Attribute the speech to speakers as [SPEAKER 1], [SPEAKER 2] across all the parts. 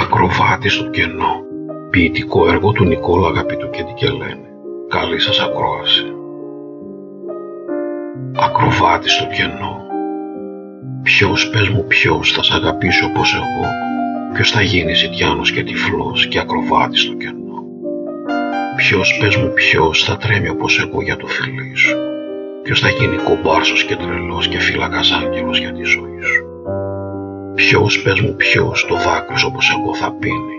[SPEAKER 1] Ακροβάτη στο κενό. Ποιητικό έργο του Νικόλα Αγαπητού και Δικελένη. Καλή σας ακρόαση. Ακροβάτη στο κενό. Ποιος, πες μου ποιος, θα σ' αγαπήσει όπως εγώ; Ποιος θα γίνεις ζητιάνος και τυφλός και ακροβάτη στο κενό; Ποιος, πες μου ποιος, θα τρέμει όπως εγώ για το φιλί σου; Ποιος θα γίνει κομπάρσος και τρελός και φύλακας άγγελος για τη ζωή σου. Ποιος, πες μου ποιος, το δάκρυ όπως εγώ θα πίνει;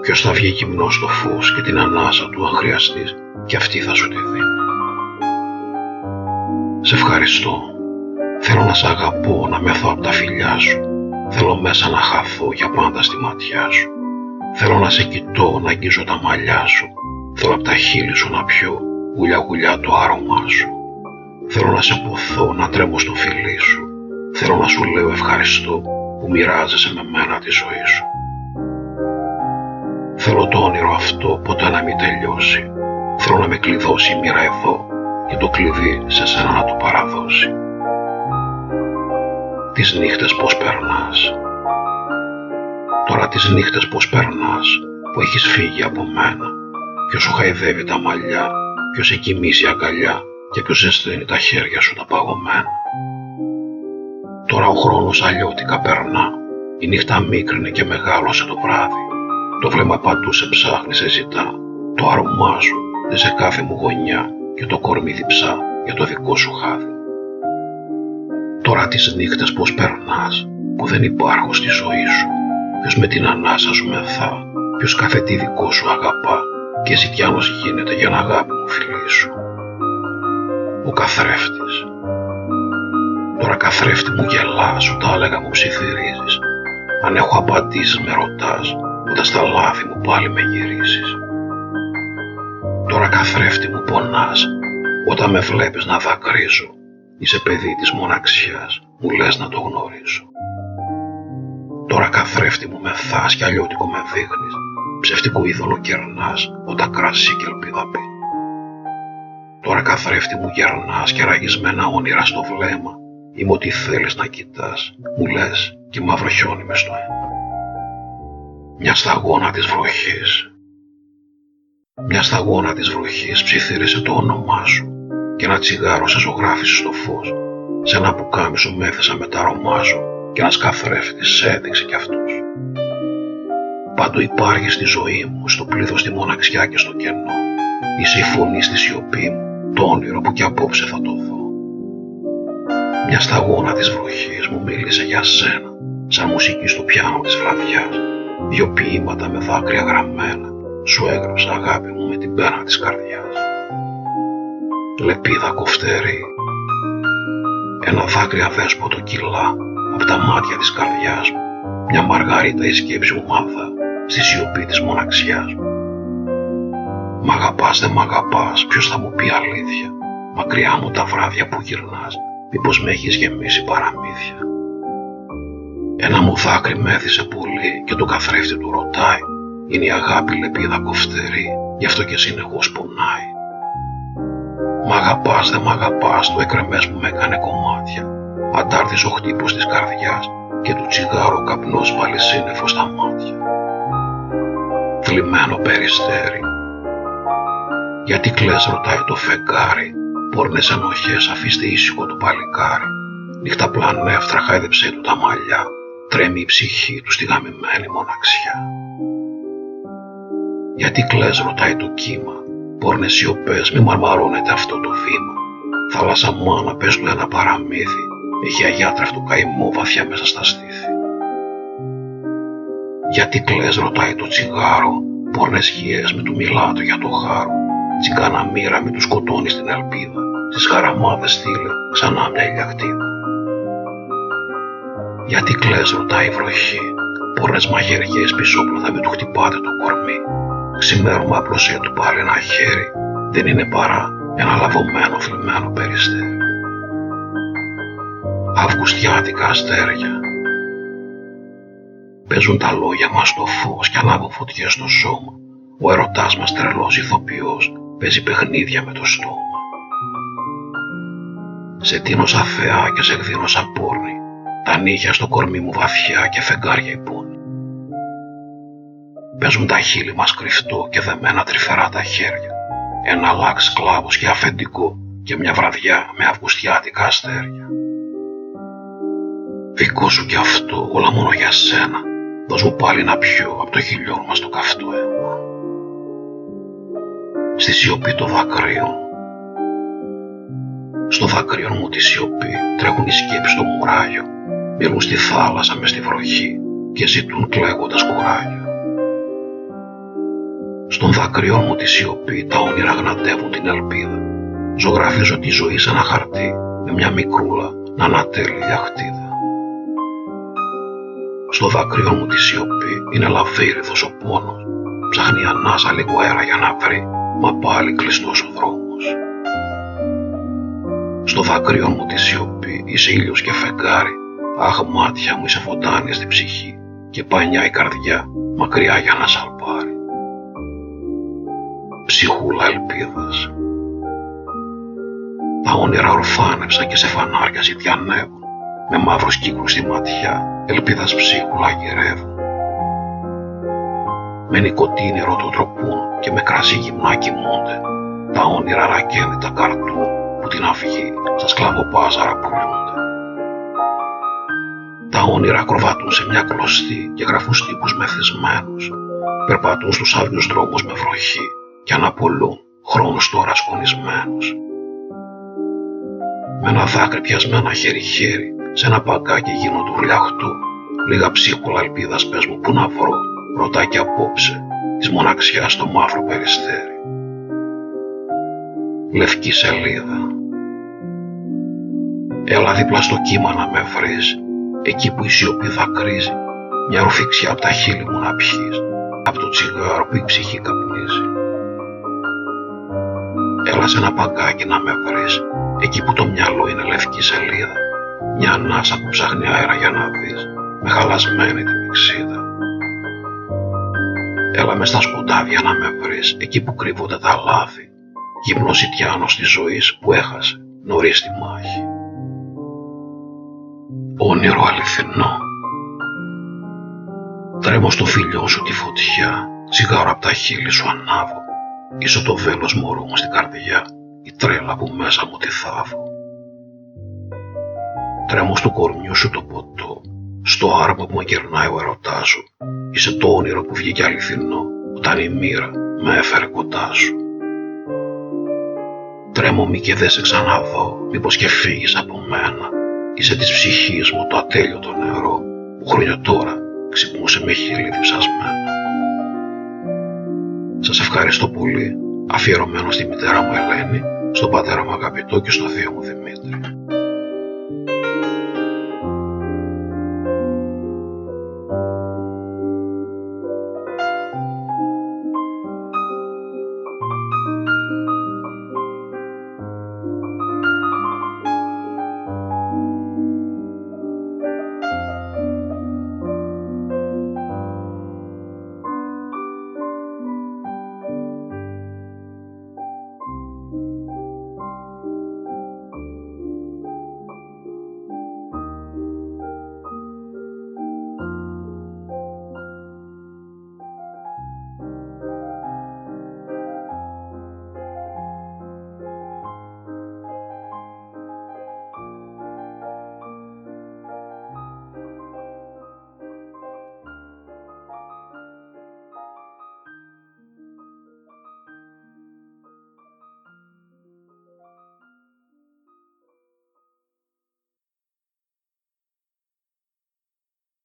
[SPEAKER 1] Ποιος θα βγει γυμνός στο φως και την ανάσα του αν χρειαστείς και αυτή θα σου τη δίνει. Σε ευχαριστώ. Θέλω να σ' αγαπώ, να μεθώ από τα φιλιά σου. Θέλω μέσα να χαθώ για πάντα στη ματιά σου. Θέλω να σε κοιτώ, να αγγίζω τα μαλλιά σου. Θέλω από τα χείλη σου να πιω γουλιά γουλιά το άρωμά σου. Θέλω να σε ποθώ, να τρέμω στο φιλί σου. Θέλω να σου λέω ευχαριστώ που μοιράζεσαι με μένα τη ζωή σου. Θέλω το όνειρο αυτό ποτέ να μην τελειώσει. Θέλω να με κλειδώσει η μοίρα εδώ και το κλειδί σε σένα να το παραδώσει. Τις νύχτες πως περνάς. Τώρα τις νύχτες πως περνάς που έχεις φύγει από μένα. Ποιος σου χαϊδεύει τα μαλλιά, ποιος σε κοιμήσει αγκαλιά και ποιος ζεσταίνει τα χέρια σου τα παγωμένα. Τώρα ο χρόνος αλλιώτικα περνά. Η νύχτα μίκρινε και μεγάλωσε το βράδυ. Το βλέμμα παντού σε ψάχνει, σε ζητά. Το άρωμά σου δεν σε κάθε μου γωνιά και το κορμί διψά για το δικό σου χάδι. Τώρα τις νύχτες πως περνάς, που δεν υπάρχω στη ζωή σου. Ποιος με την ανάσα σου μεθά, ποιος κάθε τι δικό σου αγαπά και ζητιάνος γίνεται για να αγάπη μου φιλί σου. Ο καθρέφτης. Τώρα καθρέφτη μου γελάς, σου τα έλεγα μου ψιθυρίζεις. Αν έχω απαντήσεις με ρωτάς, ούτε στα λάθη μου πάλι με γυρίσεις. Τώρα καθρέφτη μου πονάς, όταν με βλέπεις να δακρύζω. Είσαι παιδί της μοναξιάς, μου λες να το γνωρίζω. Τώρα καθρέφτη μου μεθάς κι αλλιώτικο με δείχνεις. Ψευτικό είδωλο κερνάς, όταν κρασί και ελπίδα πει. Τώρα καθρέφτη μου γερνάς και ραγισμένα όνειρα στο βλέμμα. Είμαι ό,τι θέλεις να κοιτάς, μου λες και μαύρο χιόνι μες στο αίμα. Μιας σταγόνα της βροχής, μιας σταγόνα της βροχής ψιθύρισε το όνομά σου και ένα τσιγάρο σε ζωγράφισε στο φως. Σε ένα πουκάμισο μέθεσα με τα αρώμά σου και ένας καθρέφτης σε έδειξε κι αυτός. Πάντου υπάρχει στη ζωή μου, στο πλήθος στη μοναξιά και στο κενό. Είσαι η φωνή στη σιωπή μου, το όνειρο που κι απόψε θα το δω. Μια σταγόνα της βροχής μου μίλησε για σένα, σαν μουσική στο πιάνο της βραδιάς. Δυο ποίηματα με δάκρυα γραμμένα, σου έγραψα αγάπη μου με την πένα της καρδιάς. Λεπίδα κοφτερή, ένα δάκρυ αδέσποτο κιλά από τα μάτια της καρδιάς μου, μια μαργαρίτα η σκέψη μου μάθα στη σιωπή της μοναξιάς μου. Μ' αγαπάς δεν μ' αγαπάς, ποιος θα μου πει αλήθεια, μακριά μου τα βράδια που γυρνάς, μήπως με έχεις γεμίσει παραμύθια; Ένα μου δάκρυ μέθησε πολύ και το καθρέφτη του ρωτάει είναι η αγάπη λεπίδα κοφτερή, γι' αυτό και συνεχώς πονάει. Μ' αγαπάς, δεν μ' αγαπάς, το εκρεμές μου με έκανε κομμάτια. Αντάρτης ο χτύπος της καρδιάς και του τσιγάρου καπνός πάλι σύννεφο στα μάτια. Θλιμμένο περιστέρι. Γιατί κλαις ρωτάει το φεγγάρι, πόρνες ενοχές αφήστε ήσυχο το παλικάρι. Νύχτα πλανεύτρα χάιδεψέ του τα μαλλιά, τρέμει η ψυχή του στη γαμημένη μοναξιά. Γιατί κλαις ρωτάει το κύμα, πόρνες σιωπές μη μαρμαρώνεται αυτό το βήμα. Θάλασσα μάνα πες του ένα παραμύθι, έχει αγιάτρευτο καημό βαθιά μέσα στα στήθη. Γιατί κλαις ρωτάει το τσιγάρο, πόρνες γιές με του μιλάτο για το χάρο. Τσιγκάνα μοίρα με τους σκοτώνει στην ελπίδα, στις χαραμάδες στείλε ξανά μια ηλιακτίδα. Γιατί κλαις ρωτάει η βροχή, πόρνες μαχαιριές πισόπλωτα με του χτυπάτε το κορμί ξημέρωμα απλωσία του πάλι ένα χέρι δεν είναι παρά ένα λαβωμένο θλιμμένο περιστέρι. Αυγουστιάτικα αστέρια Παίζουν τα λόγια μας στο φως και ανάβουν φωτιές στο σώμα. Ο ερωτάς μας τρελός ηθοποιός παίζει παιχνίδια με το στόμα. Σε τίνω σαν θεά και σε εκδίνω σαν πόρνη, τα νύχια στο κορμί μου βαθιά και φεγγάρια υπόνη. Παίζουν τα χείλη μας κρυφτό και δεμένα τρυφερά τα χέρια. Ένα λάξ κλάβος και αφεντικό και μια βραδιά με αυγουστιάτικα αστέρια. Δικό σου κι αυτό, όλα μόνο για σένα. Δώσ' μου πάλι να πιω από το χιλιό μας το καυτό αίμα. Στη σιωπή το δακρύων. Στο δακρύον μου τη σιωπή τρέχουν οι σκέψεις στο μουράγιο. Μιλούν στη θάλασσα μες στη βροχή και ζητούν κλαίγοντας κουράγιο. Στον δάκρυό μου τη σιωπή τα όνειρα γνατεύουν την ελπίδα. Ζωγραφίζω τη ζωή σε ένα χαρτί με μια μικρούλα να ανατέλει χτίδα. Στο δάκρυό μου τη σιωπή είναι λαβύριδος ο πόνος. Ψάχνει ανάσα λίγο αέρα για να βρει, μα πάλι κλειστός ο δρόμος. Στο δάκρυό μου τη σιωπή είσαι ήλιος και φεγγάρι. Αχ μάτια μου είσαι φωτάνια στην ψυχή και πανιά η καρδιά μακριά για να σαλπάρει ψυχούλα ελπίδας. Τα όνειρα ορφάνευσαν και σε φανάρια ζητιανεύουν, με μαύρους κύκλους στη ματιά, ελπίδας ψίχουλα γυρεύουν. Με νοικοτήνη ροτοτροπούν και με κρασί γυμνά κοιμούνται, τα όνειρα ρακένδυτα καρτούν που την αυγή στα σκλαβοπάζαρα πουλούνται. Τα όνειρα ακροβατούν σε μια κλωστή και γραφούν στίχους μεθυσμένους, περπατούν στους άδειους δρόμους με βροχή και αναπολούν χρόνους τώρα σκονισμένους. Με ένα δάκρυ πιασμένα χέρι-χέρι, σε ένα παγκάκι γίνω του βλιαχτού, λίγα ψίχουλα ελπίδας πες μου που να βρω, ρωτά και απόψε, της μοναξιάς στο μαύρο περιστέρι. Λευκή σελίδα. Έλα δίπλα στο κύμα να με βρεις, εκεί που η σιωπή δακρύζει, μια ρουφήξια από τα χείλη μου να πιείς, από το τσιγάρο που η ψυχή καπνίζει. Έλα σε ένα παγκάκι να με βρεις, εκεί που το μυαλό είναι λευκή σελίδα. Μια ανάσα που ψάχνει αέρα για να δεις, με χαλασμένη τη μυξίδα. Έλα μες στα σκοτάδια να με βρεις, εκεί που κρύβονται τα λάθη. Γυμνός ιτιάνος της ζωής που έχασε νωρίς τη μάχη. Όνειρο αληθινό. Τρέμω στο φίλιο σου τη φωτιά, τσιγάρο απ' τα χείλη σου ανάβω Είσαι το βέλος μωρό μου στην καρδιά, η τρέλα που μέσα μου τη θάβω. Τρέμω στο κορμιού σου το ποτό, στο άρμα που γερνάει ο ερωτάς σου. Είσαι το όνειρο που βγήκε αληθινό, όταν η μοίρα με έφερε κοντά σου. Τρέμω μη και δεν σε ξαναδώ, μήπως και φύγεις από μένα. Είσαι της ψυχής μου το ατέλειωτο νερό, που χρόνια τώρα ξυπνούσε με χείλη διψασμένα. Σας ευχαριστώ πολύ, αφιερωμένο στη μητέρα μου Ελένη, στον πατέρα μου αγαπητό και στο θείο μου Δημήτρη.